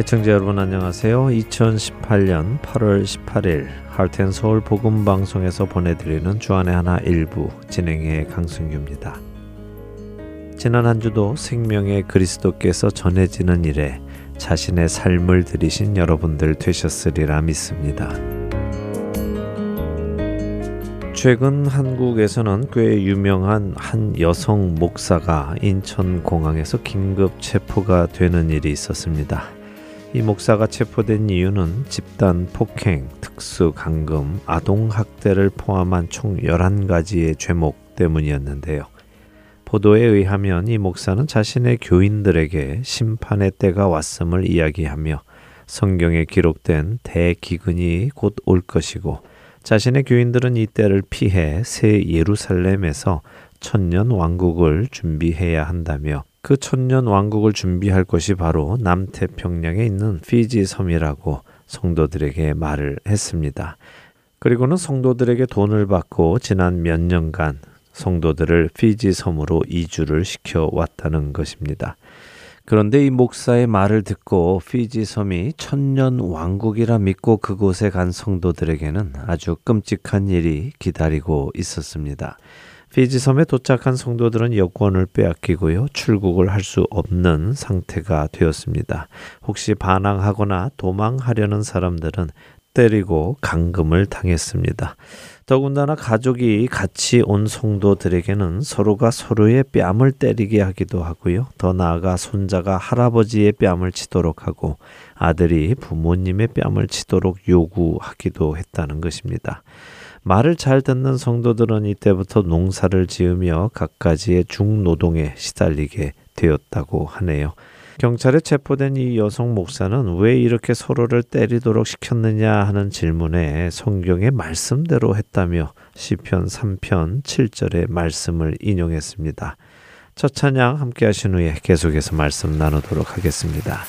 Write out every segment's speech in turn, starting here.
애청자 여러분 안녕하세요. 2018년 8월 18일 할텐서울 복음 방송에서 보내드리는 주안의 하나 일부 진행의 강승규입니다. 지난 한 주도 생명의 그리스도께서 전해지는 일에 자신의 삶을 들이신 여러분들 되셨으리라 믿습니다. 최근 한국에서는 꽤 유명한 한 여성 목사가 인천공항에서 긴급 체포가 되는 일이 있었습니다. 이 목사가 체포된 이유는 집단 폭행, 특수 감금, 아동 학대를 포함한 총 11가지의 죄목 때문이었는데요. 보도에 의하면 이 목사는 자신의 교인들에게 심판의 때가 왔음을 이야기하며 성경에 기록된 대기근이 곧 올 것이고 자신의 교인들은 이 때를 피해 새 예루살렘에서 천년 왕국을 준비해야 한다며 그 천년 왕국을 준비할 것이 바로 남태평양에 있는 피지 섬이라고 성도들에게 말을 했습니다. 그리고는 성도들에게 돈을 받고 지난 몇 년간 성도들을 피지 섬으로 이주를 시켜 왔다는 것입니다. 그런데 이 목사의 말을 듣고 피지 섬이 천년 왕국이라 믿고 그곳에 간 성도들에게는 아주 끔찍한 일이 기다리고 있었습니다. 피지 섬에 도착한 성도들은 여권을 빼앗기고요. 출국을 할 수 없는 상태가 되었습니다. 혹시 반항하거나 도망하려는 사람들은 때리고 감금을 당했습니다. 더군다나 가족이 같이 온 성도들에게는 서로가 서로의 뺨을 때리게 하기도 하고요. 더 나아가 손자가 할아버지의 뺨을 치도록 하고 아들이 부모님의 뺨을 치도록 요구하기도 했다는 것입니다. 말을 잘 듣는 성도들은 이때부터 농사를 지으며 갖가지의 중노동에 시달리게 되었다고 하네요. 경찰에 체포된 이 여성 목사는 왜 이렇게 서로를 때리도록 시켰느냐 하는 질문에 성경의 말씀대로 했다며 시편 3편 7절의 말씀을 인용했습니다. 첫 찬양 함께 하신 후에 계속해서 말씀 나누도록 하겠습니다.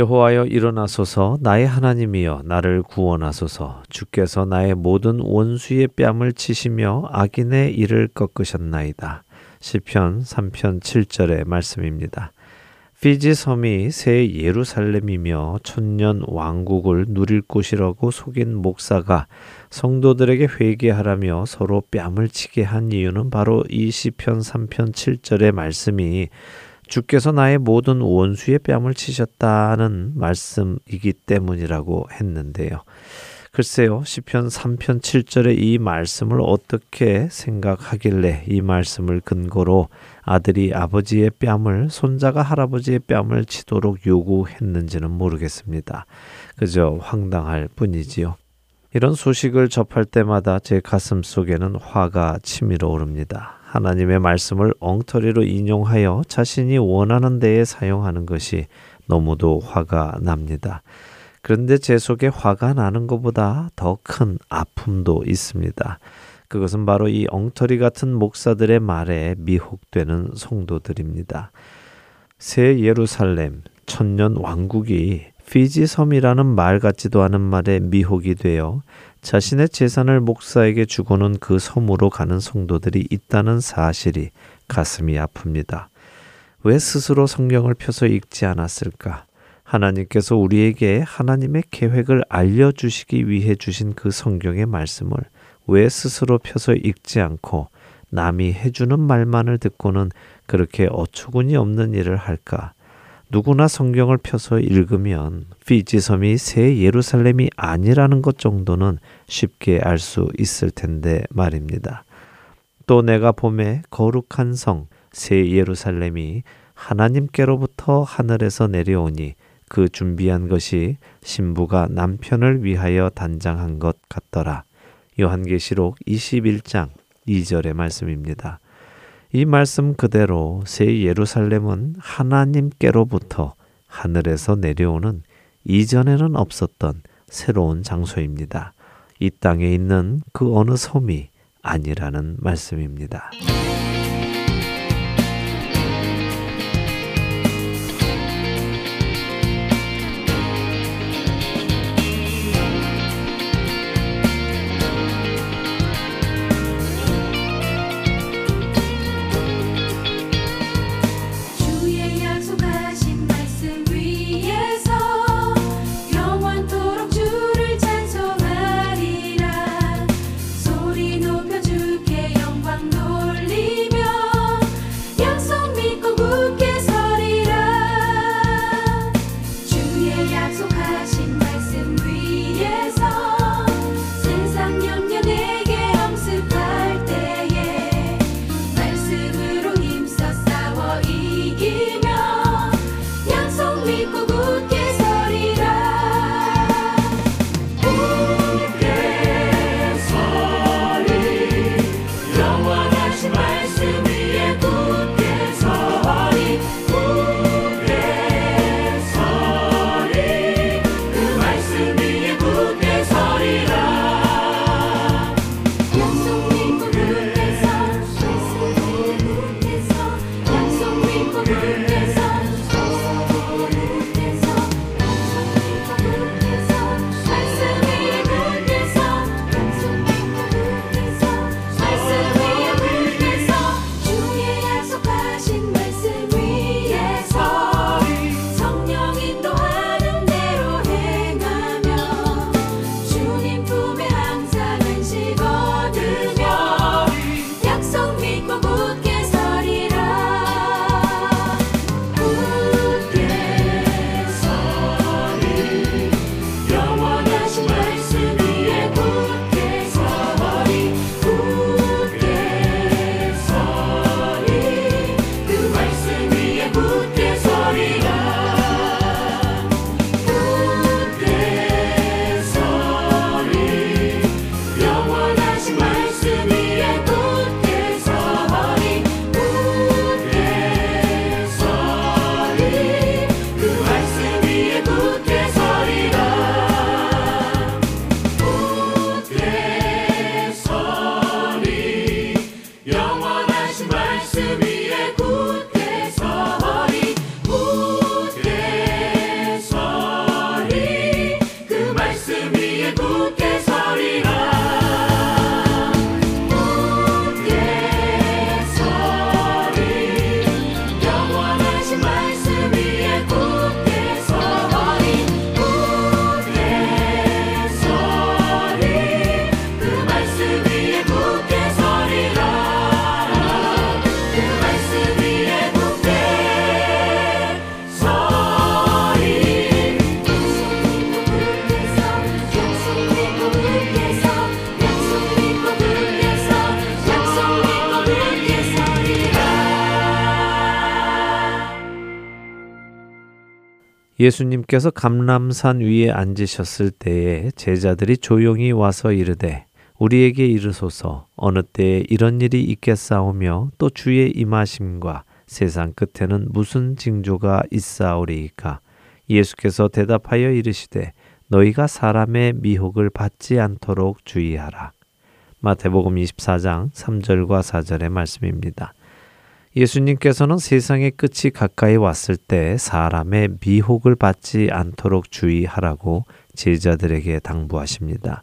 여호와여 일어나소서 나의 하나님이여 나를 구원하소서 주께서 나의 모든 원수의 뺨을 치시며 악인의 이를 꺾으셨나이다. 시편 3편 7절의 말씀입니다. 피지 섬이 새 예루살렘이며 천년 왕국을 누릴 곳이라고 속인 목사가 성도들에게 회개하라며 서로 뺨을 치게 한 이유는 바로 이 시편 3편 7절의 말씀이 주께서 나의 모든 원수의 뺨을 치셨다는 말씀이기 때문이라고 했는데요. 글쎄요, 시편 3편 7절의 이 말씀을 어떻게 생각하길래 이 말씀을 근거로 아들이 아버지의 뺨을, 손자가 할아버지의 뺨을 치도록 요구했는지는 모르겠습니다. 그저 황당할 뿐이지요. 이런 소식을 접할 때마다 제 가슴 속에는 화가 치밀어 오릅니다. 하나님의 말씀을 엉터리로 인용하여 자신이 원하는 데에 사용하는 것이 너무도 화가 납니다. 그런데 제 속에 화가 나는 것보다 더 큰 아픔도 있습니다. 그것은 바로 이 엉터리 같은 목사들의 말에 미혹되는 성도들입니다. 새 예루살렘, 천년 왕국이 피지 섬이라는 말 같지도 않은 말에 미혹이 되어 자신의 재산을 목사에게 주고는 그 섬으로 가는 성도들이 있다는 사실이 가슴이 아픕니다. 왜 스스로 성경을 펴서 읽지 않았을까? 하나님께서 우리에게 하나님의 계획을 알려주시기 위해 주신 그 성경의 말씀을 왜 스스로 펴서 읽지 않고 남이 해주는 말만을 듣고는 그렇게 어처구니 없는 일을 할까? 누구나 성경을 펴서 읽으면 피지 섬이 새 예루살렘이 아니라는 것 정도는 쉽게 알 수 있을 텐데 말입니다. 또 내가 봄에 거룩한 성, 새 예루살렘이 하나님께로부터 하늘에서 내려오니 그 준비한 것이 신부가 남편을 위하여 단장한 것 같더라. 요한계시록 21장 2절의 말씀입니다. 이 말씀 그대로 새 예루살렘은 하나님께로부터 하늘에서 내려오는 이전에는 없었던 새로운 장소입니다. 이 땅에 있는 그 어느 섬이 아니라는 말씀입니다. 예수님께서 감람산 위에 앉으셨을 때에 제자들이 조용히 와서 이르되 우리에게 이르소서 어느 때에 이런 일이 있겠사오며 또 주의 임하심과 세상 끝에는 무슨 징조가 있사오리이까 예수께서 대답하여 이르시되 너희가 사람의 미혹을 받지 않도록 주의하라. 마태복음 24장 3절과 4절의 말씀입니다. 예수님께서는 세상의 끝이 가까이 왔을 때 사람의 미혹을 받지 않도록 주의하라고 제자들에게 당부하십니다.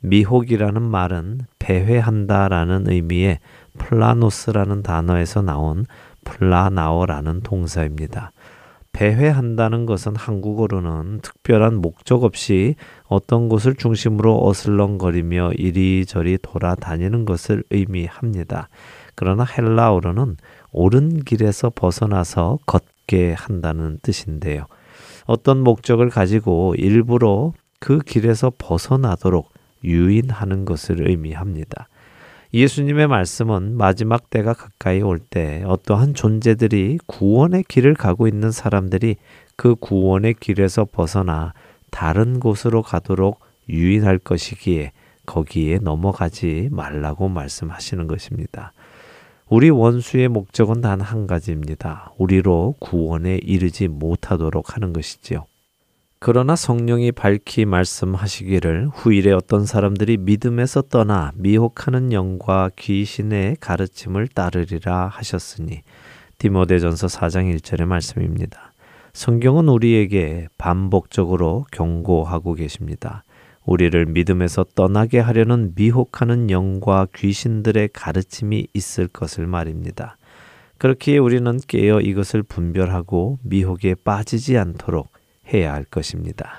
미혹이라는 말은 배회한다라는 의미의 플라노스라는 단어에서 나온 플라나오라는 동사입니다. 배회한다는 것은 한국어로는 특별한 목적 없이 어떤 곳을 중심으로 어슬렁거리며 이리저리 돌아다니는 것을 의미합니다. 그러나 헬라어로는 옳은 길에서 벗어나서 걷게 한다는 뜻인데요. 어떤 목적을 가지고 일부러 그 길에서 벗어나도록 유인하는 것을 의미합니다. 예수님의 말씀은 마지막 때가 가까이 올 때 어떠한 존재들이 구원의 길을 가고 있는 사람들이 그 구원의 길에서 벗어나 다른 곳으로 가도록 유인할 것이기에 거기에 넘어가지 말라고 말씀하시는 것입니다. 우리 원수의 목적은 단 한 가지입니다. 우리로 구원에 이르지 못하도록 하는 것이지요. 그러나 성령이 밝히 말씀하시기를 후일에 어떤 사람들이 믿음에서 떠나 미혹하는 영과 귀신의 가르침을 따르리라 하셨으니 디모데전서 4장 1절의 말씀입니다. 성경은 우리에게 반복적으로 경고하고 계십니다. 우리를 믿음에서 떠나게 하려는 미혹하는 영과 귀신들의 가르침이 있을 것을 말입니다. 그렇기에 우리는 깨어 이것을 분별하고 미혹에 빠지지 않도록 해야 할 것입니다.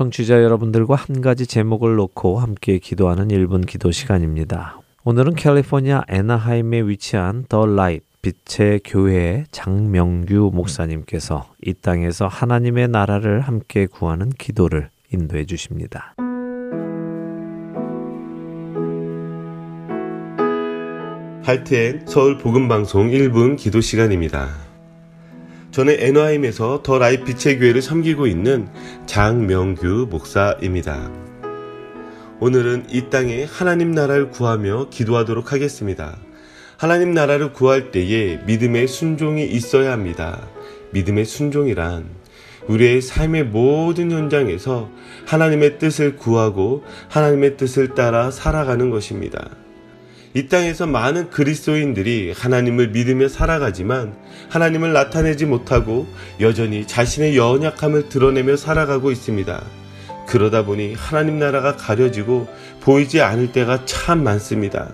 청취자 여러분들과 한 가지 제목을 놓고 함께 기도하는 1분 기도 시간입니다. 오늘은 캘리포니아 애나하임에 위치한 The Light 빛의 교회 장명규 목사님께서 이 땅에서 하나님의 나라를 함께 구하는 기도를 인도해 주십니다. Heart and Soul 복음 방송 1분 기도 시간입니다. 저는 애너하임에서 더 라이프 빛의 교회를 섬기고 있는 장명규 목사입니다. 오늘은 이 땅에 하나님 나라를 구하며 기도하도록 하겠습니다. 하나님 나라를 구할 때에 믿음의 순종이 있어야 합니다. 믿음의 순종이란 우리의 삶의 모든 현장에서 하나님의 뜻을 구하고 하나님의 뜻을 따라 살아가는 것입니다. 이 땅에서 많은 그리스도인들이 하나님을 믿으며 살아가지만 하나님을 나타내지 못하고 여전히 자신의 연약함을 드러내며 살아가고 있습니다. 그러다 보니 하나님 나라가 가려지고 보이지 않을 때가 참 많습니다.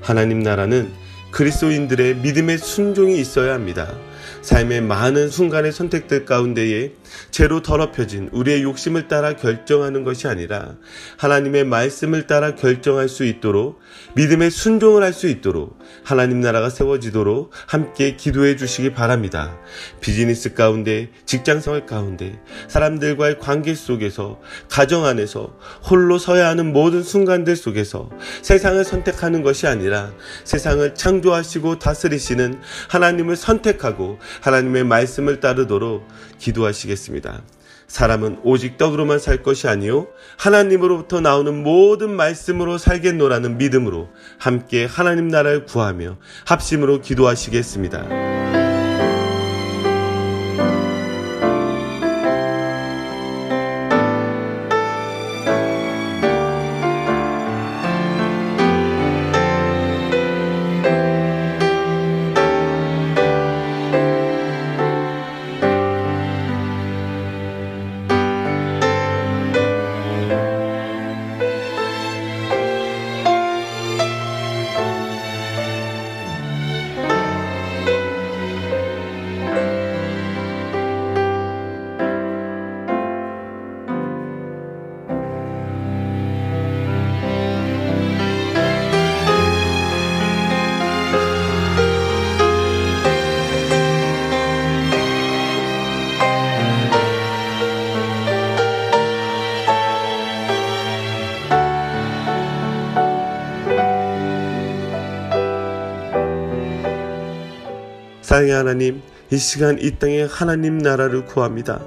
하나님 나라는 그리스도인들의 믿음의 순종이 있어야 합니다. 삶의 많은 순간의 선택들 가운데에 죄로 더럽혀진 우리의 욕심을 따라 결정하는 것이 아니라 하나님의 말씀을 따라 결정할 수 있도록 믿음의 순종을 할 수 있도록 하나님 나라가 세워지도록 함께 기도해 주시기 바랍니다. 비즈니스 가운데, 직장생활 가운데, 사람들과의 관계 속에서, 가정 안에서, 홀로 서야 하는 모든 순간들 속에서 세상을 선택하는 것이 아니라 세상을 창조하시고 다스리시는 하나님을 선택하고 하나님의 말씀을 따르도록 기도하시겠습니다. 사람은 오직 떡으로만 살 것이 아니요 하나님으로부터 나오는 모든 말씀으로 살겠노라는 믿음으로 함께 하나님 나라를 구하며 합심으로 기도하시겠습니다. 이 시간 이 땅에 하나님 나라를 구합니다.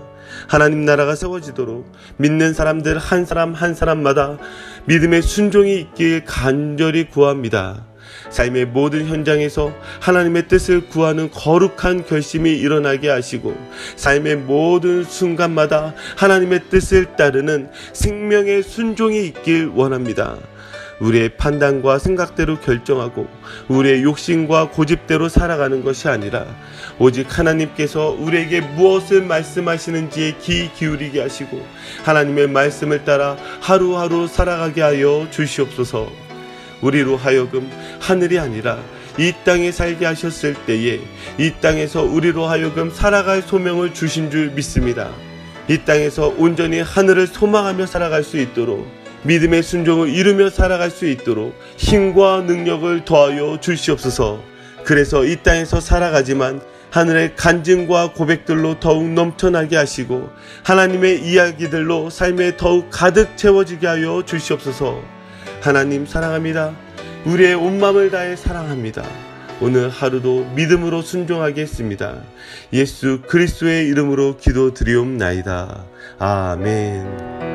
하나님 나라가 세워지도록 믿는 사람들 한 사람 한 사람마다 믿음의 순종이 있길 간절히 구합니다. 삶의 모든 현장에서 하나님의 뜻을 구하는 거룩한 결심이 일어나게 하시고 삶의 모든 순간마다 하나님의 뜻을 따르는 생명의 순종이 있길 원합니다. 우리의 판단과 생각대로 결정하고 우리의 욕심과 고집대로 살아가는 것이 아니라 오직 하나님께서 우리에게 무엇을 말씀하시는지에 귀 기울이게 하시고 하나님의 말씀을 따라 하루하루 살아가게 하여 주시옵소서. 우리로 하여금 하늘이 아니라 이 땅에 살게 하셨을 때에 이 땅에서 우리로 하여금 살아갈 소명을 주신 줄 믿습니다. 이 땅에서 온전히 하늘을 소망하며 살아갈 수 있도록 믿음의 순종을 이루며 살아갈 수 있도록 힘과 능력을 더하여 주시옵소서. 그래서 이 땅에서 살아가지만 하늘의 간증과 고백들로 더욱 넘쳐나게 하시고 하나님의 이야기들로 삶에 더욱 가득 채워지게 하여 주시옵소서. 하나님 사랑합니다. 우리의 온 마음을 다해 사랑합니다. 오늘 하루도 믿음으로 순종하겠습니다. 예수 그리스도의 이름으로 기도드리옵나이다. 아멘.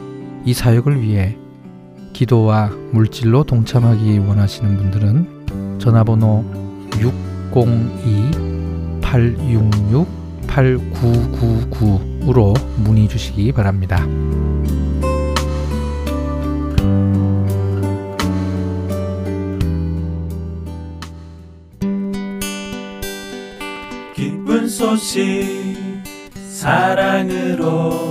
이 사역을 위해 기도와 물질로 동참하기 원하시는 분들은 전화번호 602-866-8999으로 문의 주시기 바랍니다. 기쁜 소식 사랑으로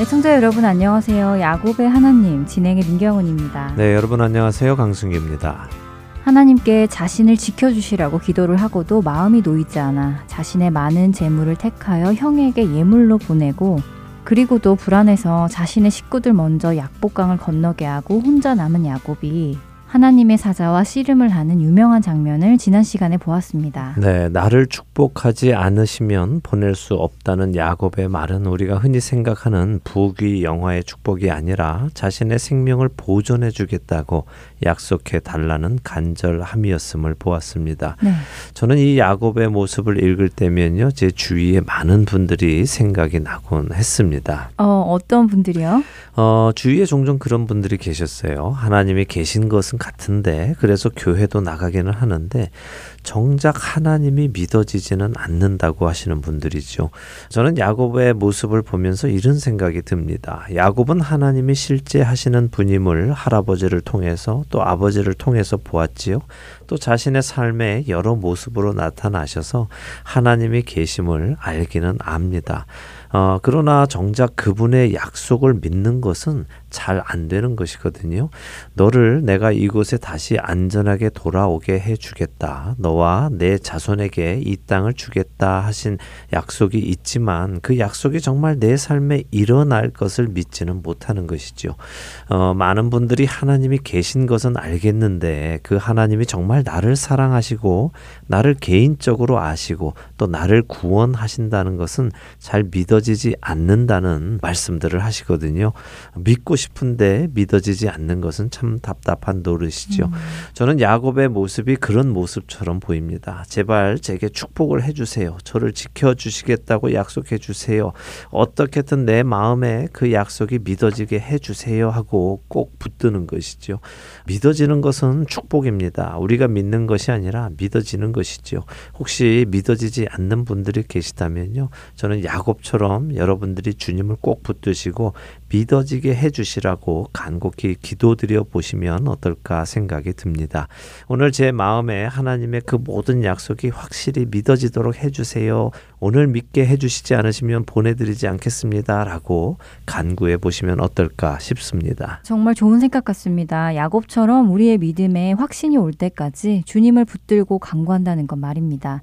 애청자 네, 여러분 안녕하세요. 야곱의 하나님 진행의 민경훈입니다. 네, 여러분 안녕하세요. 강승기입니다. 하나님께 자신을 지켜주시라고 기도를 하고도 마음이 놓이지 않아 자신의 많은 재물을 택하여 형에게 예물로 보내고 그리고도 불안해서 자신의 식구들 먼저 약복강을 건너게 하고 혼자 남은 야곱이 하나님의 사자와 씨름을 하는 유명한 장면을 지난 시간에 보았습니다. 네, 나를 축복하지 않으시면 보낼 수 없다는 야곱의 말은 우리가 흔히 생각하는 부귀 영화의 축복이 아니라 자신의 생명을 보존해 주겠다고 약속해 달라는 간절함이었음을 보았습니다. 네. 저는 이 야곱의 모습을 읽을 때면요, 제 주위에 많은 분들이 생각이 나곤 했습니다. 어, 어떤 분들이요? 어, 주위에 종종 그런 분들이 계셨어요. 하나님이 계신 것은 같은데, 그래서 교회도 나가기는 하는데, 정작 하나님이 믿어지지는 않는다고 하시는 분들이죠. 저는 야곱의 모습을 보면서 이런 생각이 듭니다. 야곱은 하나님이 실제 하시는 분임을 할아버지를 통해서 또 아버지를 통해서 보았지요. 또 자신의 삶의 여러 모습으로 나타나셔서 하나님이 계심을 알기는 압니다. 어, 그러나 정작 그분의 약속을 믿는 것은 잘 안 되는 것이거든요. 너를 내가 이곳에 다시 안전하게 돌아오게 해 주겠다. 너와 내 자손에게 이 땅을 주겠다 하신 약속이 있지만 그 약속이 정말 내 삶에 일어날 것을 믿지는 못하는 것이죠. 어, 많은 분들이 하나님이 계신 것은 알겠는데 그 하나님이 정말 나를 사랑하시고 나를 개인적으로 아시고 또 나를 구원하신다는 것은 잘 믿어지지 않는다는 말씀들을 하시거든요. 믿고 싶은데 믿어지지 않는 것은 참 답답한 노릇이죠. 음. 저는 야곱의 모습이 그런 모습처럼 보입니다. 제발 제게 축복을 해주세요. 저를 지켜주시겠다고 약속해 주세요. 어떻게든 내 마음에 그 약속이 믿어지게 해주세요 하고 꼭 붙드는 것이죠. 믿어지는 것은 축복입니다. 우리가 믿는 것이 아니라 믿어지는 것이죠. 혹시 믿어지지 않는 분들이 계시다면요. 저는 야곱처럼 여러분들이 주님을 꼭 붙드시고 믿어지게 해주시라고 간곡히 기도드려 보시면 어떨까 생각이 듭니다. 오늘 제 마음에 하나님의 그 모든 약속이 확실히 믿어지도록 해주세요. 오늘 믿게 해주시지 않으시면 보내드리지 않겠습니다. 라고 간구해 보시면 어떨까 싶습니다. 정말 좋은 생각 같습니다. 야곱처럼 우리의 믿음에 확신이 올 때까지 주님을 붙들고 강구한다는 것 말입니다.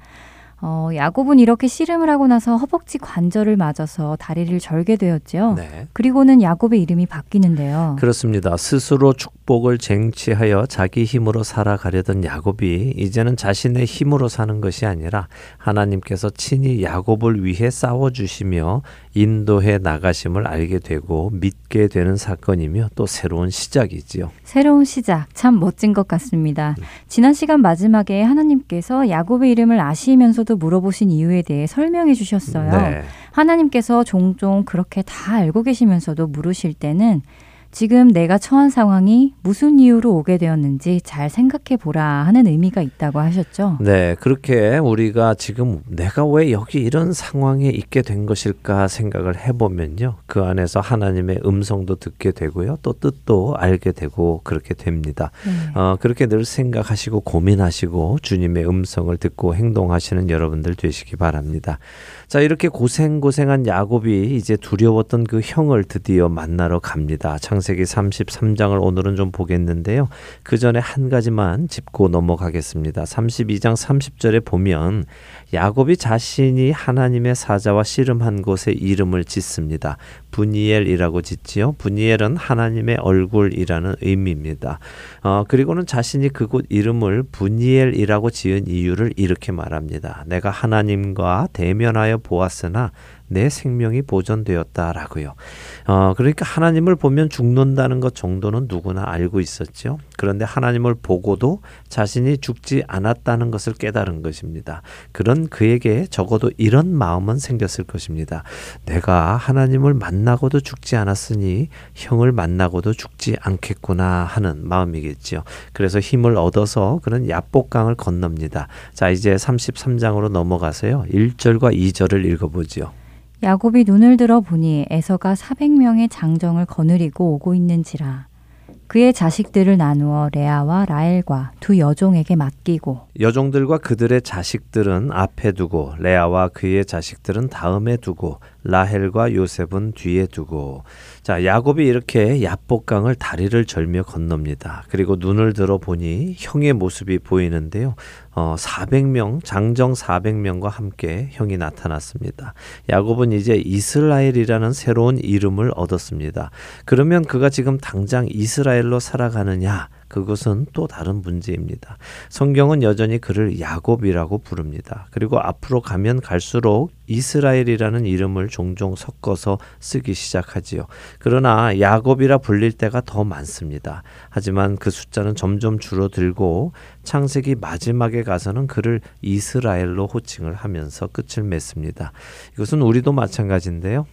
어, 야곱은 이렇게 씨름을 하고 나서 허벅지 관절을 맞아서 다리를 절게 되었죠. 네. 그리고는 야곱의 이름이 바뀌는데요. 그렇습니다. 스스로 축 복을 쟁취하여 자기 힘으로 살아가려던 야곱이 이제는 자신의 힘으로 사는 것이 아니라 하나님께서 친히 야곱을 위해 싸워 주시며 인도해 나가심을 알게 되고 믿게 되는 사건이며 또 새로운 시작이지요. 새로운 시작 참 멋진 것 같습니다. 음. 지난 시간 마지막에 하나님께서 야곱의 이름을 아시면서도 물어보신 이유에 대해 설명해 주셨어요. 네. 하나님께서 종종 그렇게 다 알고 계시면서도 물으실 때는 지금 내가 처한 상황이 무슨 이유로 오게 되었는지 잘 생각해 보라 하는 의미가 있다고 하셨죠. 네, 그렇게 우리가 지금 내가 왜 여기 이런 상황에 있게 된 것일까 생각을 해보면요. 그 안에서 하나님의 음성도 듣게 되고요. 또 뜻도 알게 되고 그렇게 됩니다. 네. 어, 그렇게 늘 생각하시고 고민하시고 주님의 음성을 듣고 행동하시는 여러분들 되시기 바랍니다. 자, 이렇게 고생고생한 야곱이 이제 두려웠던 그 형을 드디어 만나러 갑니다. 창 세기 33장을 오늘은 좀 보겠는데요. 그 전에 한 가지만 짚고 넘어가겠습니다. 32장 30절에 보면 야곱이 자신이 하나님의 사자와 씨름한 곳에 이름을 짓습니다. 분이엘이라고 짓지요. 분이엘은 하나님의 얼굴이라는 의미입니다. 어, 그리고는 자신이 그곳 이름을 분이엘이라고 지은 이유를 이렇게 말합니다. 내가 하나님과 대면하여 보았으나 내 생명이 보존되었다라고요. 어, 그러니까 하나님을 보면 죽는다는 것 정도는 누구나 알고 있었죠. 그런데 하나님을 보고도 자신이 죽지 않았다는 것을 깨달은 것입니다. 그런 그에게 적어도 이런 마음은 생겼을 것입니다. 내가 하나님을 만 만나고도 죽지 않았으니 형을 만나고도 죽지 않겠구나 하는 마음이겠지요. 그래서 힘을 얻어서 그는 야복강을 건넙니다. 자, 이제 33장으로 넘어가서요. 1절과 2절을 읽어보지요. 야곱이 눈을 들어 보니 에서가 400명의 장정을 거느리고 오고 있는지라 그의 자식들을 나누어 레아와 라엘과 두 여종에게 맡기고 여종들과 그들의 자식들은 앞에 두고 레아와 그의 자식들은 다음에 두고 라헬과 요셉은 뒤에 두고 자 야곱이 이렇게 야복강을 다리를 절며 건넙니다. 그리고 눈을 들어 보니 형의 모습이 보이는데요. 어, 400명 장정 400명과 함께 형이 나타났습니다. 야곱은 이제 이스라엘이라는 새로운 이름을 얻었습니다. 그러면 그가 지금 당장 이스라엘로 살아가느냐? 그것은 또 다른 문제입니다. 성경은 여전히 그를 야곱이라고 부릅니다. 그리고 앞으로 가면 갈수록 이스라엘이라는 이름을 종종 섞어서 쓰기 시작하지요. 그러나 야곱이라 불릴 때가 더 많습니다. 하지만 그 숫자는 점점 줄어들고 창세기 마지막에 가서는 그를 이스라엘로 호칭을 하면서 끝을 맺습니다. 이것은 우리도 마찬가지인데요.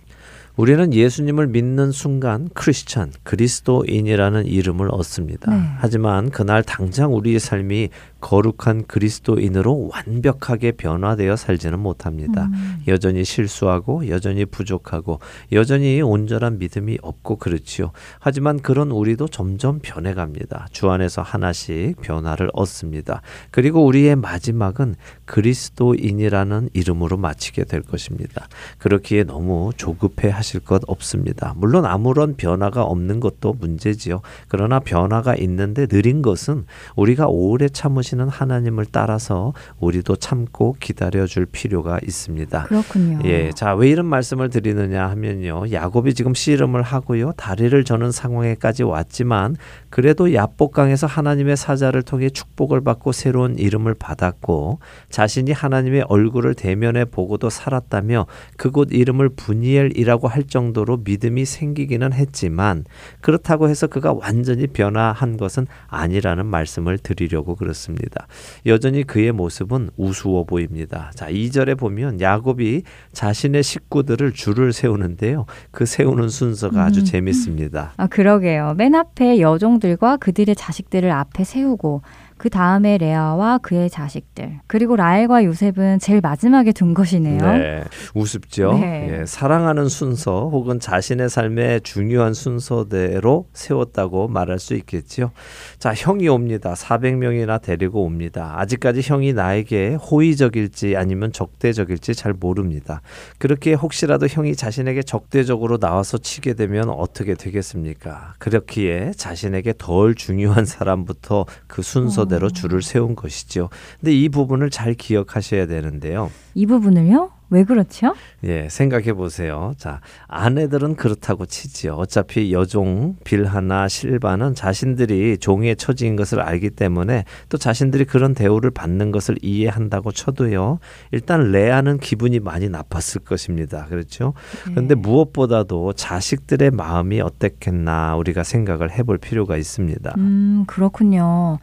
우리는 예수님을 믿는 순간 크리스천, 그리스도인이라는 이름을 얻습니다. 네. 하지만 그날 당장 우리의 삶이 거룩한 그리스도인으로 완벽하게 변화되어 살지는 못합니다. 음. 여전히 실수하고 여전히 부족하고 여전히 온전한 믿음이 없고 그렇지요. 하지만 그런 우리도 점점 변해갑니다. 주 안에서 하나씩 변화를 얻습니다. 그리고 우리의 마지막은 그리스도인이라는 이름으로 마치게 될 것입니다. 그렇기에 너무 조급해 하실 것 없습니다. 물론 아무런 변화가 없는 것도 문제지요. 그러나 변화가 있는데 느린 것은 우리가 오래 참으신 하시는 하나님을 따라서 우리도 참고 기다려 줄 필요가 있습니다. 그렇군요. 예. 자, 왜 이런 말씀을 드리느냐 하면요. 야곱이 지금 씨름을 하고요. 다리를 저는 상황에까지 왔지만 그래도 야복강에서 하나님의 사자를 통해 축복을 받고 새로운 이름을 받았고 자신이 하나님의 얼굴을 대면해 보고도 살았다며 그곳 이름을 분이엘이라고 할 정도로 믿음이 생기기는 했지만 그렇다고 해서 그가 완전히 변화한 것은 아니라는 말씀을 드리려고 그렇습니다. 보입니다. 여전히 그의 모습은 우스워 보입니다. 자, 2절에 보면 야곱이 자신의 식구들을 줄을 세우는데요. 그 세우는 순서가 아주 음. 재밌습니다. 아, 그러게요. 맨 앞에 여종들과 그들의 자식들을 앞에 세우고 그 다음에 레아와 그의 자식들 그리고 라엘과 요셉은 제일 마지막에 둔 것이네요. 네, 우습죠. 네. 예, 사랑하는 순서 혹은 자신의 삶의 중요한 순서대로 세웠다고 말할 수 있겠지요. 자, 형이 옵니다. 400명이나 데리고 옵니다. 아직까지 형이 나에게 호의적일지 아니면 적대적일지 잘 모릅니다. 그렇게 혹시라도 형이 자신에게 적대적으로 나와서 치게 되면 어떻게 되겠습니까? 그렇기에 자신에게 덜 중요한 사람부터 그 순서 순서대로 줄을 세운 것이죠. 근데 이 부분을 잘 기억하셔야 되는데요. 이 부분을요? 왜 그렇죠? 예, 생각해 보세요. 자, 아내들은 그렇다고 치지요. 어차피 여종 빌하나 실바는 자신들이 종의 처지인 것을 알기 때문에 또 자신들이 그런 대우를 받는 것을 이해한다고 쳐도요. 일단 레아는 기분이 많이 나빴을 것입니다. 그렇죠? 그런데 네. 무엇보다도 자식들의 마음이 어땠겠나 우리가 생각을 해볼 필요가 있습니다. 음, 그렇군요.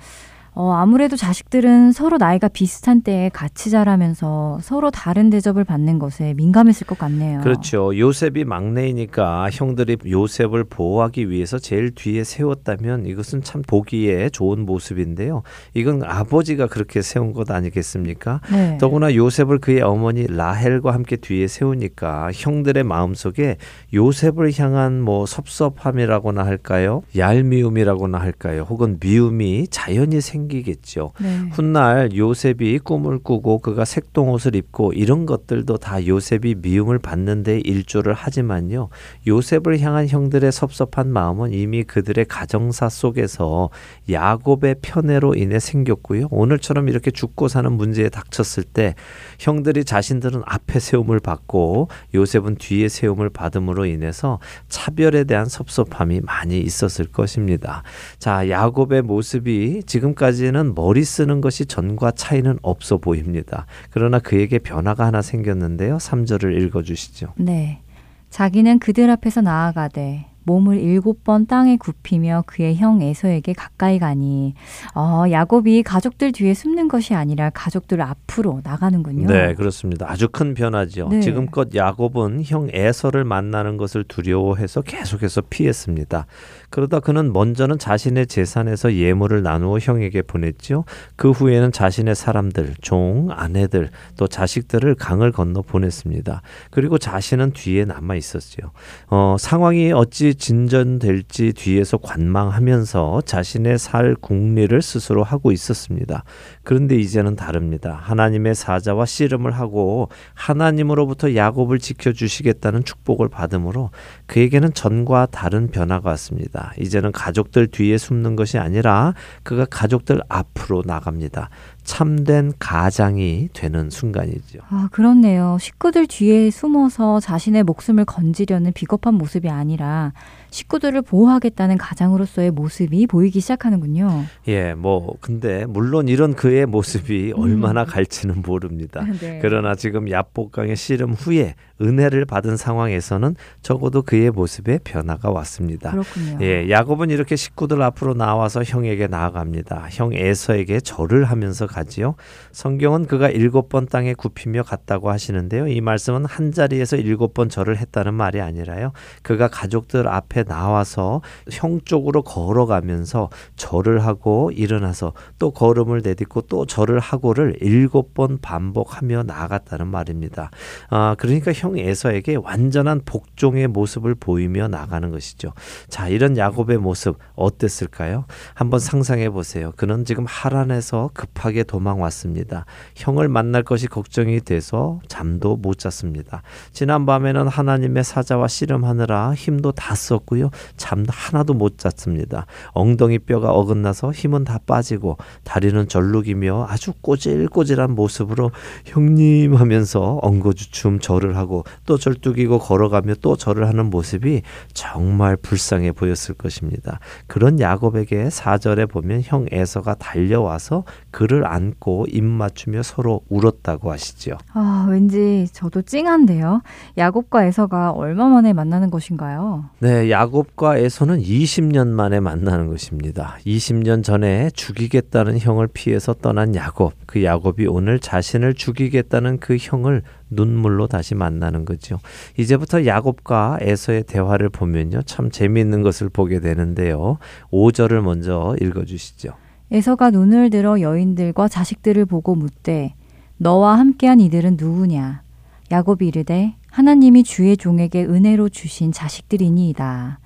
어, 아무래도 자식들은 서로 나이가 비슷한 때에 같이 자라면서 서로 다른 대접을 받는 것에 민감했을 것 같네요. 그렇죠. 요셉이 막내이니까 형들이 요셉을 보호하기 위해서 제일 뒤에 세웠다면 이것은 참 보기에 좋은 모습인데요. 이건 아버지가 그렇게 세운 것 아니겠습니까? 네. 더구나 요셉을 그의 어머니 라헬과 함께 뒤에 세우니까 형들의 마음속에 요셉을 향한 뭐 섭섭함이라고나 할까요? 얄미움이라고나 할까요? 혹은 미움이 자연히 생 생기겠죠. 네. 훗날 요셉이 꿈을 꾸고 그가 색동 옷을 입고 이런 것들도 다 요셉이 미움을 받는 데 일조를 하지만요. 요셉을 향한 형들의 섭섭한 마음은 이미 그들의 가정사 속에서 야곱의 편애로 인해 생겼고요. 오늘처럼 이렇게 죽고 사는 문제에 닥쳤을 때 형들이 자신들은 앞에 세움을 받고 요셉은 뒤에 세움을 받음으로 인해서 차별에 대한 섭섭함이 많이 있었을 것입니다. 자, 야곱의 모습이 지금까지 아직까지는 머리 쓰는 것이 전과 차이는 없어 보입니다. 그러나 그에게 변화가 하나 생겼는데요. 3절을 읽어 주시죠. 네. 자기는 그들 앞에서 나아가되 몸을 일곱 번 땅에 굽히며 그의 형 에서에게 가까이 가니 어, 야곱이 가족들 뒤에 숨는 것이 아니라 가족들 앞으로 나가는군요. 네, 그렇습니다. 아주 큰 변화죠. 네. 지금껏 야곱은 형 에서를 만나는 것을 두려워해서 계속해서 피했습니다. 그러다 그는 먼저는 자신의 재산에서 예물을 나누어 형에게 보냈죠. 그 후에는 자신의 사람들, 종, 아내들, 또 자식들을 강을 건너 보냈습니다. 그리고 자신은 뒤에 남아 있었죠. 어, 상황이 어찌 진전될지 뒤에서 관망하면서 자신의 살 국리를 스스로 하고 있었습니다. 그런데 이제는 다릅니다. 하나님의 사자와 씨름을 하고 하나님으로부터 야곱을 지켜주시겠다는 축복을 받음으로 그에게는 전과 다른 변화가 왔습니다. 이제는 가족들 뒤에 숨는 것이 아니라 그가 가족들 앞으로 나갑니다. 참된 가장이 되는 순간이죠. 아, 그렇네요. 식구들 뒤에 숨어서 자신의 목숨을 건지려는 비겁한 모습이 아니라 식구들을 보호하겠다는 가장으로서의 모습이 보이기 시작하는군요. 예, 뭐 근데 물론 이런 그의 모습이 음. 얼마나 갈지는 모릅니다. 네. 그러나 지금 야복강의 씨름 후에 은혜를 받은 상황에서는 적어도 그의 모습에 변화가 왔습니다. 그렇군요. 예, 야곱은 이렇게 식구들 앞으로 나와서 형에게 나아갑니다. 형 에서에게 절을 하면서 가지요. 성경은 그가 일곱 번 땅에 굽히며 갔다고 하시는데요. 이 말씀은 한 자리에서 일곱 번 절을 했다는 말이 아니라요. 그가 가족들 앞에 나와서 형 쪽으로 걸어가면서 절을 하고 일어나서 또 걸음을 내딛고 또 절을 하고를 일곱 번 반복하며 나아갔다는 말입니다. 아, 그러니까 형 에서에게 완전한 복종의 모습을 보이며 나가는 것이죠. 자, 이런 야곱의 모습 어땠을까요? 한번 상상해 보세요. 그는 지금 하란에서 급하게 도망 왔습니다. 형을 만날 것이 걱정이 돼서 잠도 못 잤습니다. 지난 밤에는 하나님의 사자와 씨름하느라 힘도 다 썼고 요. 잠도 하나도 못 잤습니다. 엉덩이 뼈가 어긋나서 힘은 다 빠지고 다리는 절룩이며 아주 꼬질꼬질한 모습으로 형님 하면서 엉거주춤 절을 하고 또 절뚝이고 걸어가며 또 절을 하는 모습이 정말 불쌍해 보였을 것입니다. 그런 야곱에게 사절에 보면 형 에서가 달려와서 그를 안고 입 맞추며 서로 울었다고 하시죠. 아, 왠지 저도 찡한데요. 야곱과 에서가 얼마 만에 만나는 것인가요? 네, 야곱과 에서는 20년 만에 만나는 것입니다. 20년 전에 죽이겠다는 형을 피해서 떠난 야곱. 그 야곱이 오늘 자신을 죽이겠다는 그 형을 눈물로 다시 만나는 거죠. 이제부터 야곱과 에서의 대화를 보면요. 참 재미있는 것을 보게 되는데요. 5절을 먼저 읽어 주시죠. 에서가 눈을 들어 여인들과 자식들을 보고 묻되 너와 함께한 이들은 누구냐? 야곱이 이르되 하나님이 주의 종에게 은혜로 주신 자식들이니이다.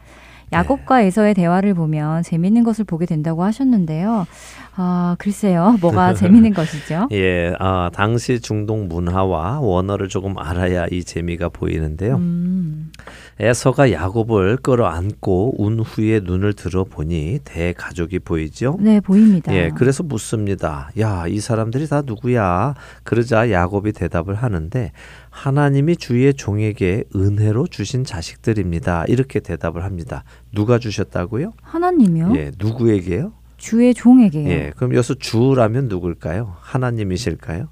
야곱과 에서의 대화를 보면 재밌는 것을 보게 된다고 하셨는데요. 아, 글쎄요. 뭐가 재밌는 것이죠? 예, 아, 당시 중동 문화와 원어를 조금 알아야 이 재미가 보이는데요. 음. 에서가 야곱을 끌어안고 운 후에 눈을 들어보니 대가족이 보이죠? 네, 보입니다. 예, 그래서 묻습니다. 야, 이 사람들이 다 누구야? 그러자 야곱이 대답을 하는데 하나님이 주의 종에게 은혜로 주신 자식들입니다. 이렇게 대답을 합니다. 누가 주셨다고요? 하나님이요? 예, 누구에게요? 주의 종에게요. 예, 그럼 여기서 주라면 누굴까요? 하나님이실까요?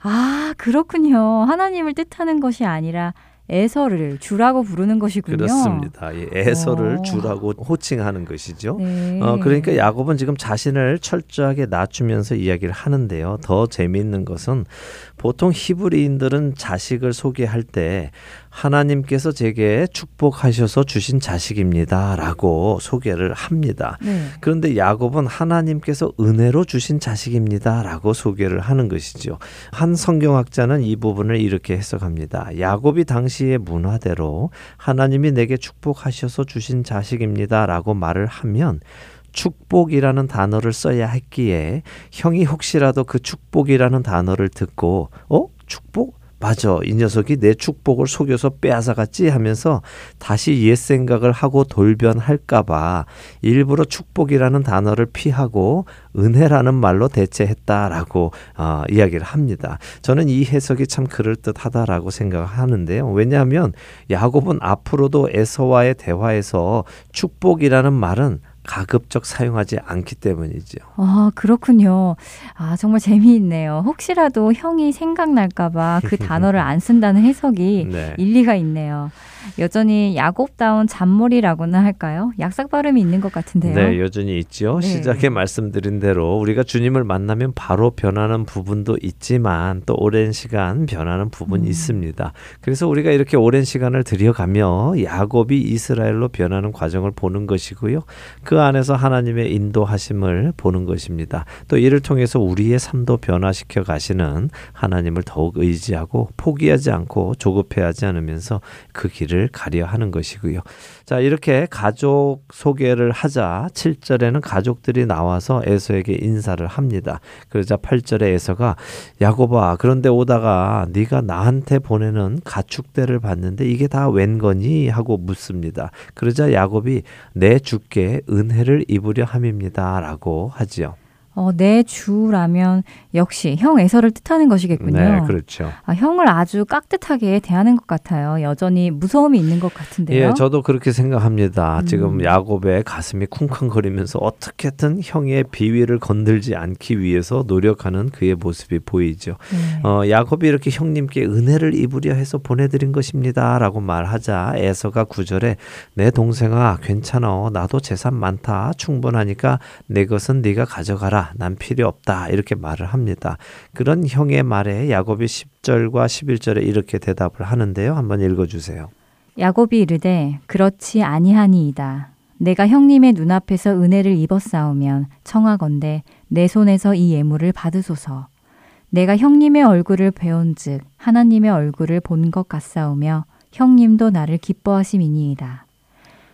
아, 그렇군요. 하나님을 뜻하는 것이 아니라 에서를 주라고 부르는 것이군요. 그렇습니다. 예, 에서를 오. 어. 주라고 호칭하는 것이죠. 네. 어, 그러니까 야곱은 지금 자신을 철저하게 낮추면서 이야기를 하는데요. 더 재미있는 것은 보통 히브리인들은 자식을 소개할 때 하나님께서 제게 축복하셔서 주신 자식입니다. 라고 소개를 합니다. 네. 그런데 야곱은 하나님께서 은혜로 주신 자식입니다. 라고 소개를 하는 것이죠. 한 성경학자는 이 부분을 이렇게 해석합니다. 야곱이 당시의 문화대로 하나님이 내게 축복하셔서 주신 자식입니다. 라고 말을 하면 축복이라는 단어를 써야 했기에 형이 혹시라도 그 축복이라는 단어를 듣고 어? 축복? 맞아. 이 녀석이 내 축복을 속여서 빼앗아갔지 하면서 다시 옛 생각을 하고 돌변할까봐 일부러 축복이라는 단어를 피하고 은혜라는 말로 대체했다라고 어, 이야기를 합니다. 저는 이 해석이 참 그럴듯하다라고 생각하는데요. 왜냐하면 야곱은 앞으로도 에서와의 대화에서 축복이라는 말은 가급적 사용하지 않기 때문이죠. 아, 그렇군요. 아, 정말 재미있네요. 혹시라도 형이 생각날까봐 그 단어를 안 쓴다는 해석이 네. 일리가 있네요. 여전히 야곱다운 잔머리라고나 할까요? 약삭 발음이 있는 것 같은데요. 네, 여전히 있죠. 네. 시작에 말씀드린 대로 우리가 주님을 만나면 바로 변하는 부분도 있지만 또 오랜 시간 변하는 부분이 음. 있습니다. 그래서 우리가 이렇게 오랜 시간을 들여가며 야곱이 이스라엘로 변하는 과정을 보는 것이고요. 그 안에서 하나님의 인도하심을 보는 것입니다. 또 이를 통해서 우리의 삶도 변화시켜 가시는 하나님을 더욱 의지하고 포기하지 않고 조급해하지 않으면서 그 길을 가려 하는 것이고요. 자, 이렇게 가족 소개를 하자 7절에는 가족들이 나와서 에서에게 인사를 합니다. 그러자 8절에 에서가 야곱아 그런데 오다가 네가 나한테 보내는 가축대를 봤는데 이게 다 웬 거니 하고 묻습니다. 그러자 야곱이 내 주께 은 혜를 입으려 함입니다라고 하지요. 어, 내 주라면 역시 형 에서를 뜻하는 것이겠군요. 네, 그렇죠. 아, 형을 아주 깍듯하게 대하는 것 같아요. 여전히 무서움이 있는 것 같은데요. 예, 저도 그렇게 생각합니다. 음. 지금 야곱의 가슴이 쿵쾅거리면서 어떻게든 형의 비위를 건들지 않기 위해서 노력하는 그의 모습이 보이죠. 네. 어, 야곱이 이렇게 형님께 은혜를 입으려 해서 보내드린 것입니다라고 말하자 에서가 구절에 내 동생아 괜찮아 나도 재산 많다 충분하니까 내 것은 네가 가져가라 난 필요 없다. 이렇게 말을 합니다. 그런 형의 말에 야곱이 10절과 11절에 이렇게 대답을 하는데요. 한번 읽어 주세요. 야곱이 이르되 그렇지 아니하니이다. 내가 형님의 눈앞에서 은혜를 입었사오면 청하건대 내 손에서 이 예물을 받으소서. 내가 형님의 얼굴을 배운즉 하나님의 얼굴을 본 것 같사오며 형님도 나를 기뻐하심이니이다.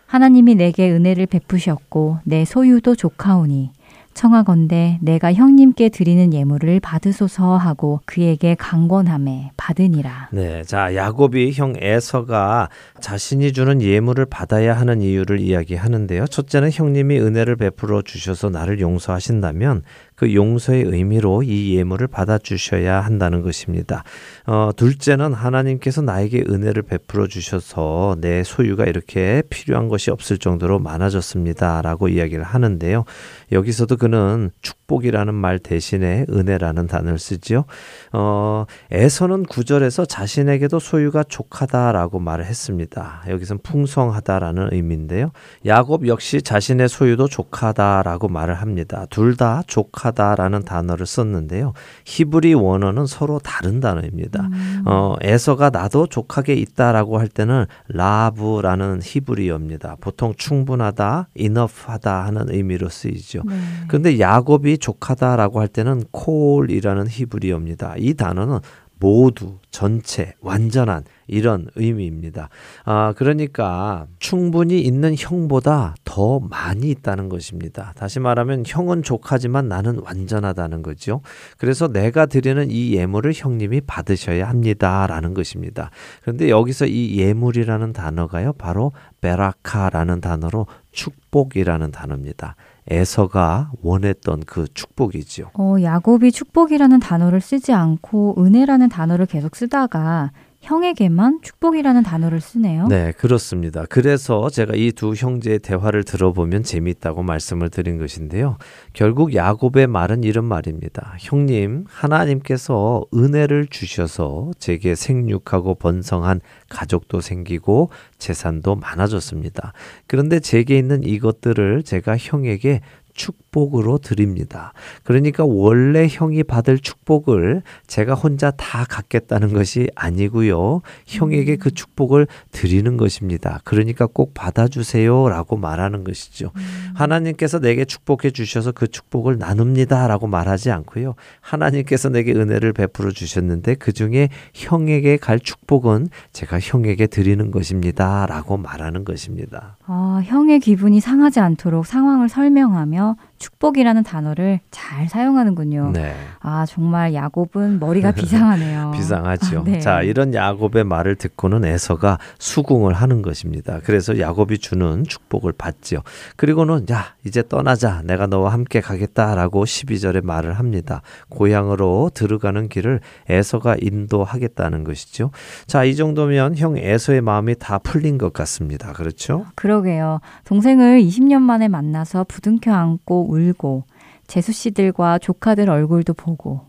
하나님이 내게 은혜를 베푸셨고 내 소유도 조카오니 청하건대 내가 형님께 드리는 예물을 받으소서 하고 그에게 강권함에 받으니라. 네, 자 야곱이 형 에서가 자신이 주는 예물을 받아야 하는 이유를 이야기하는데요. 첫째는 형님이 은혜를 베풀어 주셔서 나를 용서하신다면 그 용서의 의미로 이 예물을 받아주셔야 한다는 것입니다. 어, 둘째는 하나님께서 나에게 은혜를 베풀어 주셔서 내 소유가 이렇게 필요한 것이 없을 정도로 많아졌습니다. 라고 이야기를 하는데요. 여기서도 그는 축복이라는 말 대신에 은혜라는 단어를 쓰지요. 어, 에서는 구절에서 자신에게도 소유가 족하다라고 말을 했습니다. 여기선 풍성하다라는 의미인데요. 야곱 역시 자신의 소유도 족하다라고 말을 합니다. 둘 다 족하다 하다라는 단어를 썼는데요. 히브리 원어는 서로 다른 단어입니다. 음. 어, 에서가 나도 족하게 있다라고 할 때는 라브라는 히브리어입니다. 보통 충분하다, enough하다 하는 의미로 쓰이죠. 네. 그런데 야곱이 족하다라고 할 때는 콜이라는 히브리어입니다. 이 단어는 모두, 전체, 완전한 이런 의미입니다. 아, 그러니까 충분히 있는 형보다 더 많이 있다는 것입니다. 다시 말하면 형은 족하지만 나는 완전하다는 거죠. 그래서 내가 드리는 이 예물을 형님이 받으셔야 합니다라는 것입니다. 그런데 여기서 이 예물이라는 단어가요, 바로 베라카라는 단어로 축복이라는 단어입니다. 에서가 원했던 그 축복이지요. 어, 야곱이 축복이라는 단어를 쓰지 않고 은혜라는 단어를 계속 쓰다가 형에게만 축복이라는 단어를 쓰네요. 네, 그렇습니다. 그래서 제가 이 두 형제의 대화를 들어보면 재미있다고 말씀을 드린 것인데요. 결국 야곱의 말은 이런 말입니다. 형님, 하나님께서 은혜를 주셔서 제게 생육하고 번성한 가족도 생기고 재산도 많아졌습니다. 그런데 제게 있는 이것들을 제가 형에게 축 복으로 드립니다. 그러니까 원래 형이 받을 축복을 제가 혼자 다 갖겠다는 것이 아니고요. 형에게 그 축복을 드리는 것입니다. 그러니까 꼭 받아주세요. 라고 말하는 것이죠. 음. 하나님께서 내게 축복해 주셔서 그 축복을 나눕니다. 라고 말하지 않고요. 하나님께서 내게 은혜를 베풀어 주셨는데 그 중에 형에게 갈 축복은 제가 형에게 드리는 것입니다. 라고 말하는 것입니다. 아, 형의 기분이 상하지 않도록 상황을 설명하며 축복이라는 단어를 잘 사용하는군요. 네. 아 정말 야곱은 머리가 비상하네요. 비상하죠. 아, 네. 자 이런 야곱의 말을 듣고는 에서가 수긍을 하는 것입니다. 그래서 야곱이 주는 축복을 받지요. 그리고는 야 이제 떠나자 내가 너와 함께 가겠다라고 12절에 말을 합니다. 고향으로 들어가는 길을 에서가 인도하겠다는 것이죠. 자 이 정도면 형 에서의 마음이 다 풀린 것 같습니다. 그렇죠? 그러게요. 동생을 20년 만에 만나서 부둥켜 안고 울고 재수 씨들과 조카들 얼굴도 보고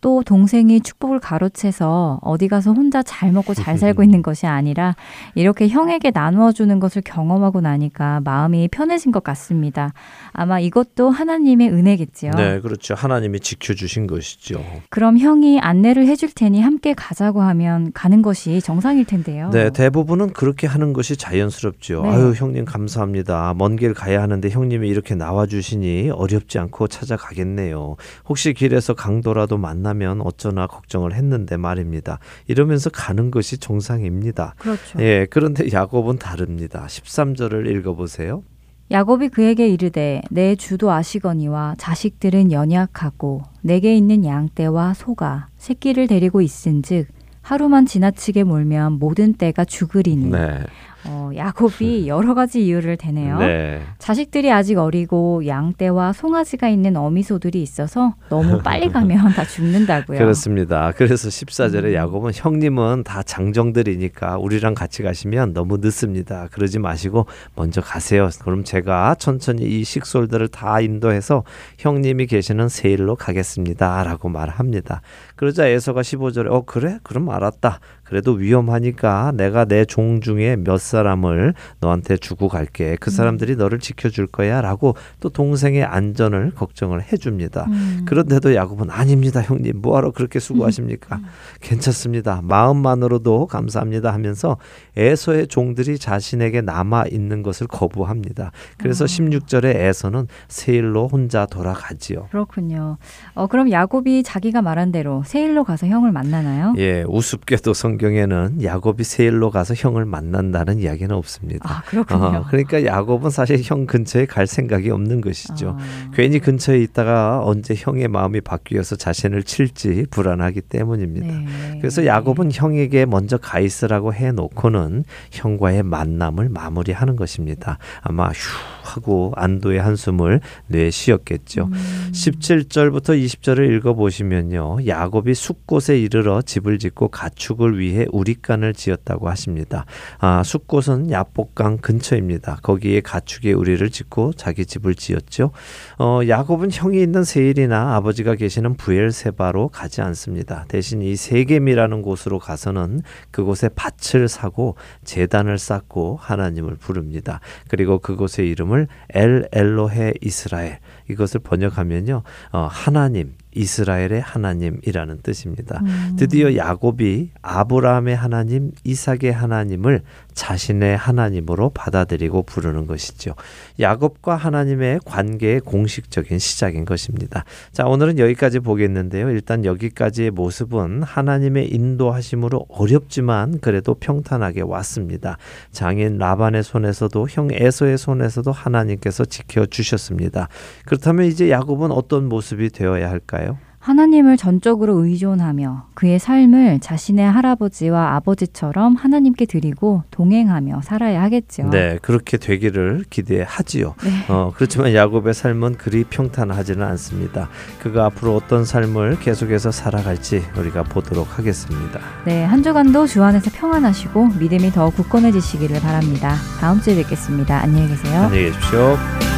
또 동생이 축복을 가로채서 어디 가서 혼자 잘 먹고 잘 살고 있는 것이 아니라 이렇게 형에게 나누어 주는 것을 경험하고 나니까 마음이 편해진 것 같습니다. 아마 이것도 하나님의 은혜겠지요. 네, 그렇죠. 하나님이 지켜 주신 것이죠. 그럼 형이 안내를 해줄 테니 함께 가자고 하면 가는 것이 정상일 텐데요. 네, 대부분은 그렇게 하는 것이 자연스럽죠. 네. 아유, 형님 감사합니다. 먼 길 가야 하는데 형님이 이렇게 나와 주시니 어렵지 않고 찾아가겠네요. 혹시 길에서 강도라도 만나 만나면 어쩌나 걱정을 했는데 말입니다. 이러면서 가는 것이 정상입니다. 그렇죠. 예, 그런데 야곱은 다릅니다. 13절을 읽어 보세요. 야곱이 그에게 이르되 내 주도 아시거니와 자식들은 연약하고 내게 있는 양떼와 소가 새끼를 데리고 있은즉 하루만 지나치게 몰면 모든 떼가 죽으리니 네. 어, 야곱이 여러 가지 이유를 대네요. 네. 자식들이 아직 어리고 양떼와 송아지가 있는 어미소들이 있어서 너무 빨리 가면 다 죽는다고요. 그렇습니다. 그래서 14절에 음. 야곱은 형님은 다 장정들이니까 우리랑 같이 가시면 너무 늦습니다. 그러지 마시고 먼저 가세요. 그럼 제가 천천히 이 식솔들을 다 인도해서 형님이 계시는 세일로 가겠습니다. 라고 말합니다. 그러자 에서가 15절에 어 그래? 그럼 알았다. 그래도 위험하니까 내가 내 종 중에 몇 사람을 너한테 주고 갈게. 그 음. 사람들이 너를 지켜줄 거야. 라고 또 동생의 안전을 걱정을 해줍니다. 음. 그런데도 야곱은 아닙니다, 형님. 뭐하러 그렇게 수고하십니까? 음. 괜찮습니다. 마음만으로도 감사합니다 하면서 에서의 종들이 자신에게 남아 있는 것을 거부합니다. 그래서 어. 16절에 에서는 세일로 혼자 돌아가지요. 그렇군요. 어, 그럼 야곱이 자기가 말한 대로 세일로 가서 형을 만나나요? 예, 우습게도 성경에는 야곱이 세일로 가서 형을 만난다는 이야기는 없습니다. 아, 그렇군요. 어, 그러니까 야곱은 사실 형 근처에 갈 생각이 없는 것이죠. 아. 괜히 근처에 있다가 언제 형의 마음이 바뀌어서 자신을 칠지 불안하기 때문입니다. 네. 그래서 야곱은 형에게 먼저 가 있으라고 해 놓고는 형과의 만남을 마무리하는 것입니다. 아마 휴 하고 안도의 한숨을 내쉬었겠죠. 음. 17절부터 20절을 읽어 보시면요. 야곱이 숲곳에 이르러 집을 짓고 가축을 위해 우리간을 지었다고 하십니다. 아, 숲곳은 야복강 근처입니다. 거기에 가축의 우리를 짓고 자기 집을 지었죠. 어, 야곱은 형이 있는 세일이나 아버지가 계시는 부엘세바로 가지 않습니다. 대신 이 세겜이라는 곳으로 가서는 그곳에 밭을 사고 재단을 쌓고 하나님을 부릅니다. 그리고 그곳의 이름을 엘 엘로헤 이스라엘 이것을 번역하면요 어, 하나님 이스라엘의 하나님이라는 뜻입니다. 음. 드디어 야곱이 아브라함의 하나님, 이삭의 하나님을 자신의 하나님으로 받아들이고 부르는 것이죠. 야곱과 하나님의 관계의 공식적인 시작인 것입니다. 자, 오늘은 여기까지 보겠는데요. 일단 여기까지의 모습은 하나님의 인도하심으로 어렵지만 그래도 평탄하게 왔습니다. 장인 라반의 손에서도 형 에서의 손에서도 하나님께서 지켜 주셨습니다. 그렇다면 이제 야곱은 어떤 모습이 되어야 할까요? 하나님을 전적으로 의존하며 그의 삶을 자신의 할아버지와 아버지처럼 하나님께 드리고 동행하며 살아야 하겠죠. 네, 그렇게 되기를 기대하지요. 네. 어, 그렇지만 야곱의 삶은 그리 평탄하지는 않습니다. 그가 앞으로 어떤 삶을 계속해서 살아갈지 우리가 보도록 하겠습니다. 네, 한 주간도 주 안에서 평안하시고 믿음이 더 굳건해지시기를 바랍니다. 다음 주에 뵙겠습니다. 안녕히 계세요. 안녕히 계십시오.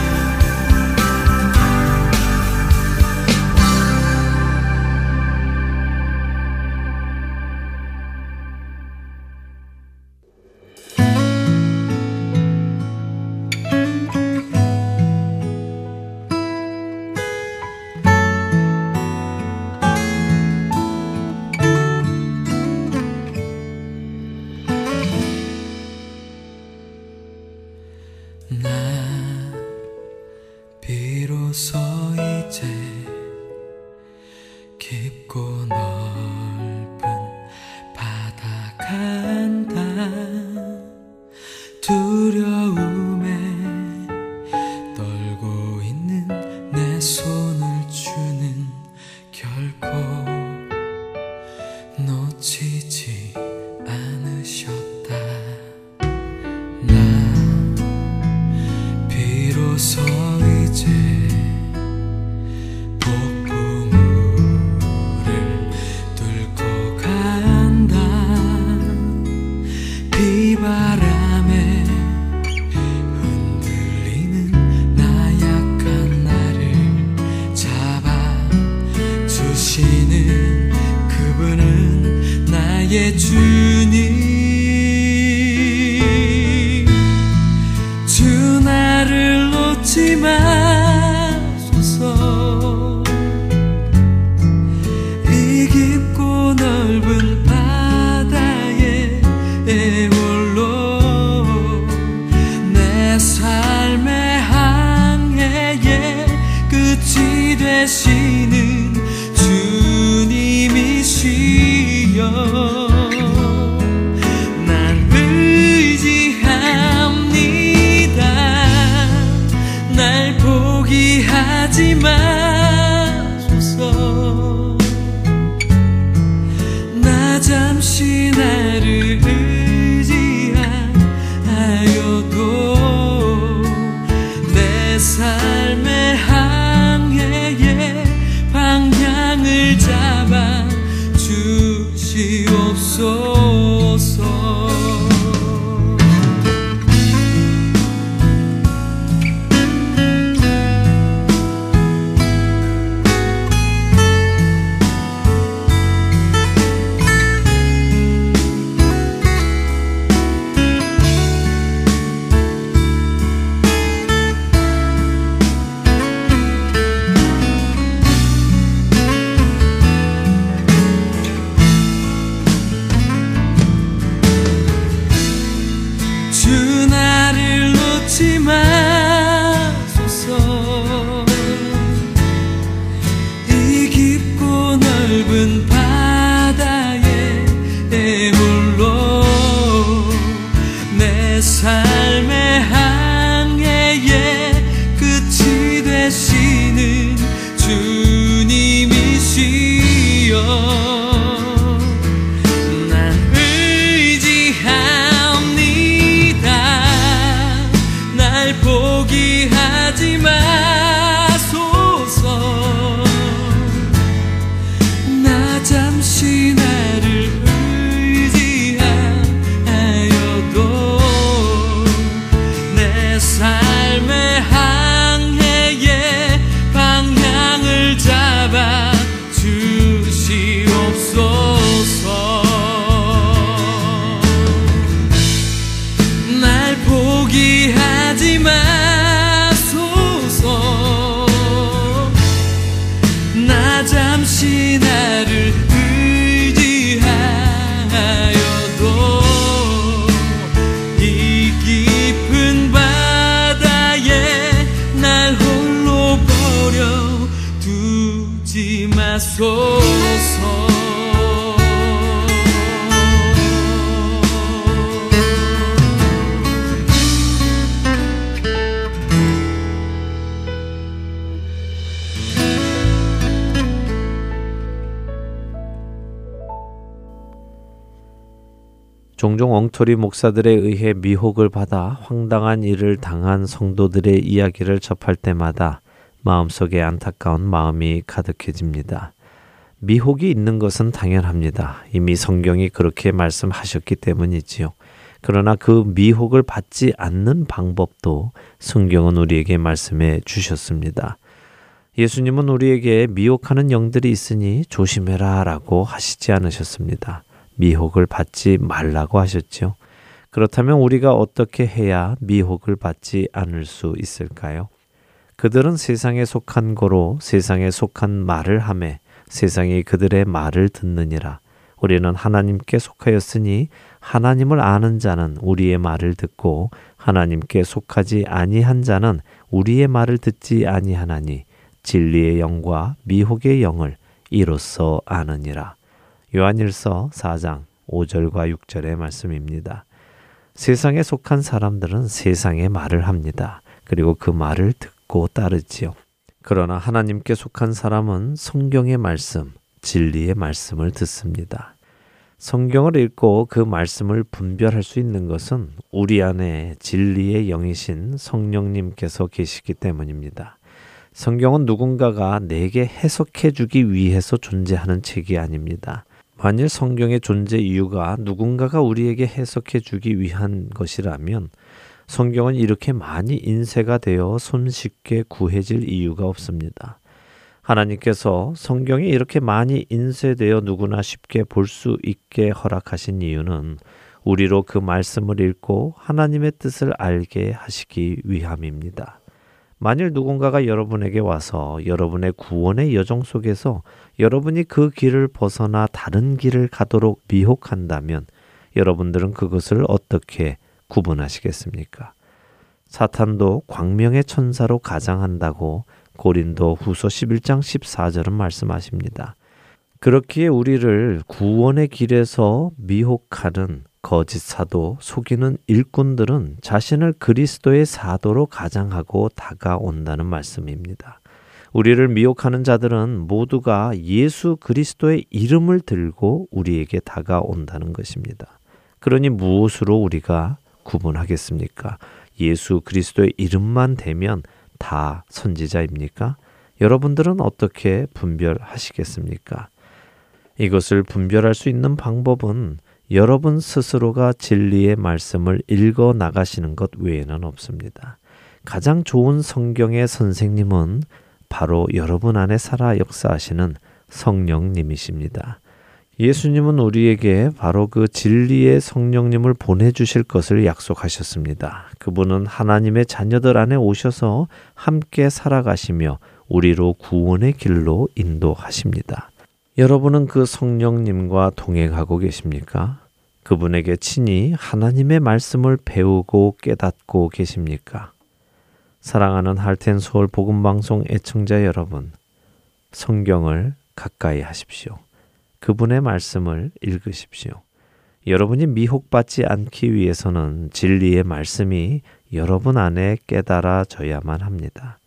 종종 엉터리 목사들에 의해 미혹을 받아 황당한 일을 당한 성도들의 이야기를 접할 때마다 마음속에 안타까운 마음이 가득해집니다. 미혹이 있는 것은 당연합니다. 이미 성경이 그렇게 말씀하셨기 때문이지요. 그러나 그 미혹을 받지 않는 방법도 성경은 우리에게 말씀해 주셨습니다. 예수님은 우리에게 미혹하는 영들이 있으니 조심해라 라고 하시지 않으셨습니다. 미혹을 받지 말라고 하셨죠. 그렇다면 우리가 어떻게 해야 미혹을 받지 않을 수 있을까요? 그들은 세상에 속한 거로 세상에 속한 말을 하매 세상이 그들의 말을 듣느니라. 우리는 하나님께 속하였으니 하나님을 아는 자는 우리의 말을 듣고 하나님께 속하지 아니한 자는 우리의 말을 듣지 아니하나니 진리의 영과 미혹의 영을 이로써 아느니라. 요한일서 4장 5절과 6절의 말씀입니다. 세상에 속한 사람들은 세상의 말을 합니다. 그리고 그 말을 듣고 따르지요. 그러나 하나님께 속한 사람은 성경의 말씀, 진리의 말씀을 듣습니다. 성경을 읽고 그 말씀을 분별할 수 있는 것은 우리 안에 진리의 영이신 성령님께서 계시기 때문입니다. 성경은 누군가가 내게 해석해 주기 위해서 존재하는 책이 아닙니다. 만일 성경의 존재 이유가 누군가가 우리에게 해석해 주기 위한 것이라면 성경은 이렇게 많이 인쇄가 되어 손쉽게 구해질 이유가 없습니다. 하나님께서 성경이 이렇게 많이 인쇄되어 누구나 쉽게 볼 수 있게 허락하신 이유는 우리로 그 말씀을 읽고 하나님의 뜻을 알게 하시기 위함입니다. 만일 누군가가 여러분에게 와서 여러분의 구원의 여정 속에서 여러분이 그 길을 벗어나 다른 길을 가도록 미혹한다면 여러분들은 그것을 어떻게 구분하시겠습니까? 사탄도 광명의 천사로 가장한다고 고린도 후서 11장 14절은 말씀하십니다. 그렇기에 우리를 구원의 길에서 미혹하는 거짓 사도, 속이는 일꾼들은 자신을 그리스도의 사도로 가장하고 다가온다는 말씀입니다. 우리를 미혹하는 자들은 모두가 예수 그리스도의 이름을 들고 우리에게 다가온다는 것입니다. 그러니 무엇으로 우리가 구분하겠습니까? 예수 그리스도의 이름만 되면 다 선지자입니까? 여러분들은 어떻게 분별하시겠습니까? 이것을 분별할 수 있는 방법은 여러분 스스로가 진리의 말씀을 읽어 나가시는 것 외에는 없습니다. 가장 좋은 성경의 선생님은 바로 여러분 안에 살아 역사하시는 성령님이십니다. 예수님은 우리에게 바로 그 진리의 성령님을 보내주실 것을 약속하셨습니다. 그분은 하나님의 자녀들 안에 오셔서 함께 살아가시며 우리로 구원의 길로 인도하십니다. 여러분은 그 성령님과 동행하고 계십니까? 그분에게 친히 하나님의 말씀을 배우고 깨닫고 계십니까? 사랑하는 할텐 서울 복음 방송 애청자 여러분, 성경을 가까이 하십시오. 그분의 말씀을 읽으십시오. 여러분이 미혹받지 않기 위해서는 진리의 말씀이 여러분 안에 깨달아져야만 합니다.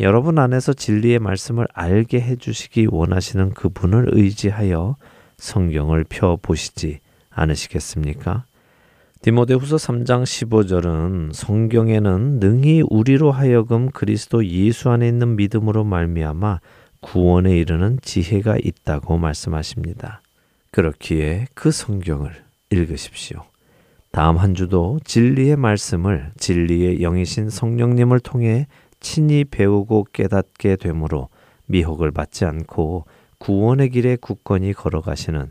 여러분 안에서 진리의 말씀을 알게 해주시기 원하시는 그분을 의지하여 성경을 펴 보시지 않으시겠습니까? 디모데후서 3장 15절은 성경에는 능히 우리로 하여금 그리스도 예수 안에 있는 믿음으로 말미암아 구원에 이르는 지혜가 있다고 말씀하십니다. 그렇기에 그 성경을 읽으십시오. 다음 한 주도 진리의 말씀을 진리의 영이신 성령님을 통해 친히 배우고 깨닫게 되므로 미혹을 받지 않고 구원의 길에 굳건히 걸어가시는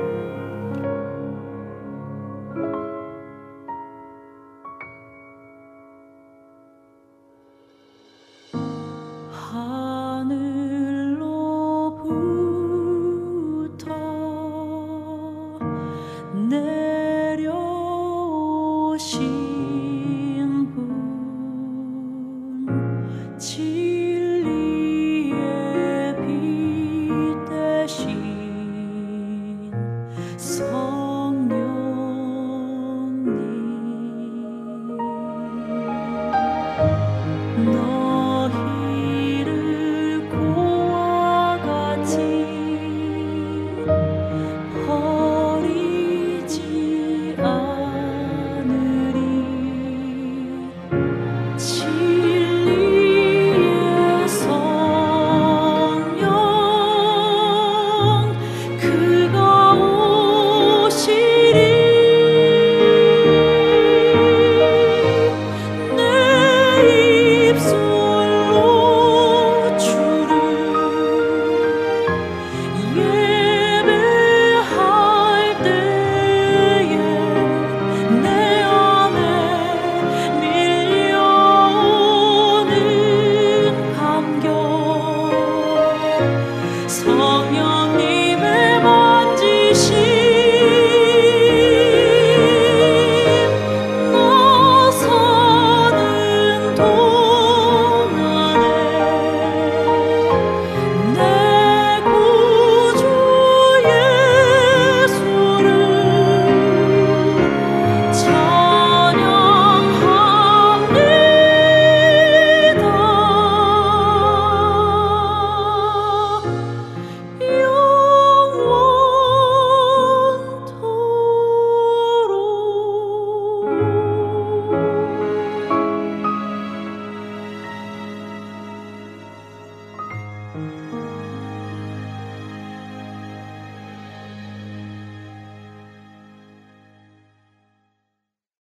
去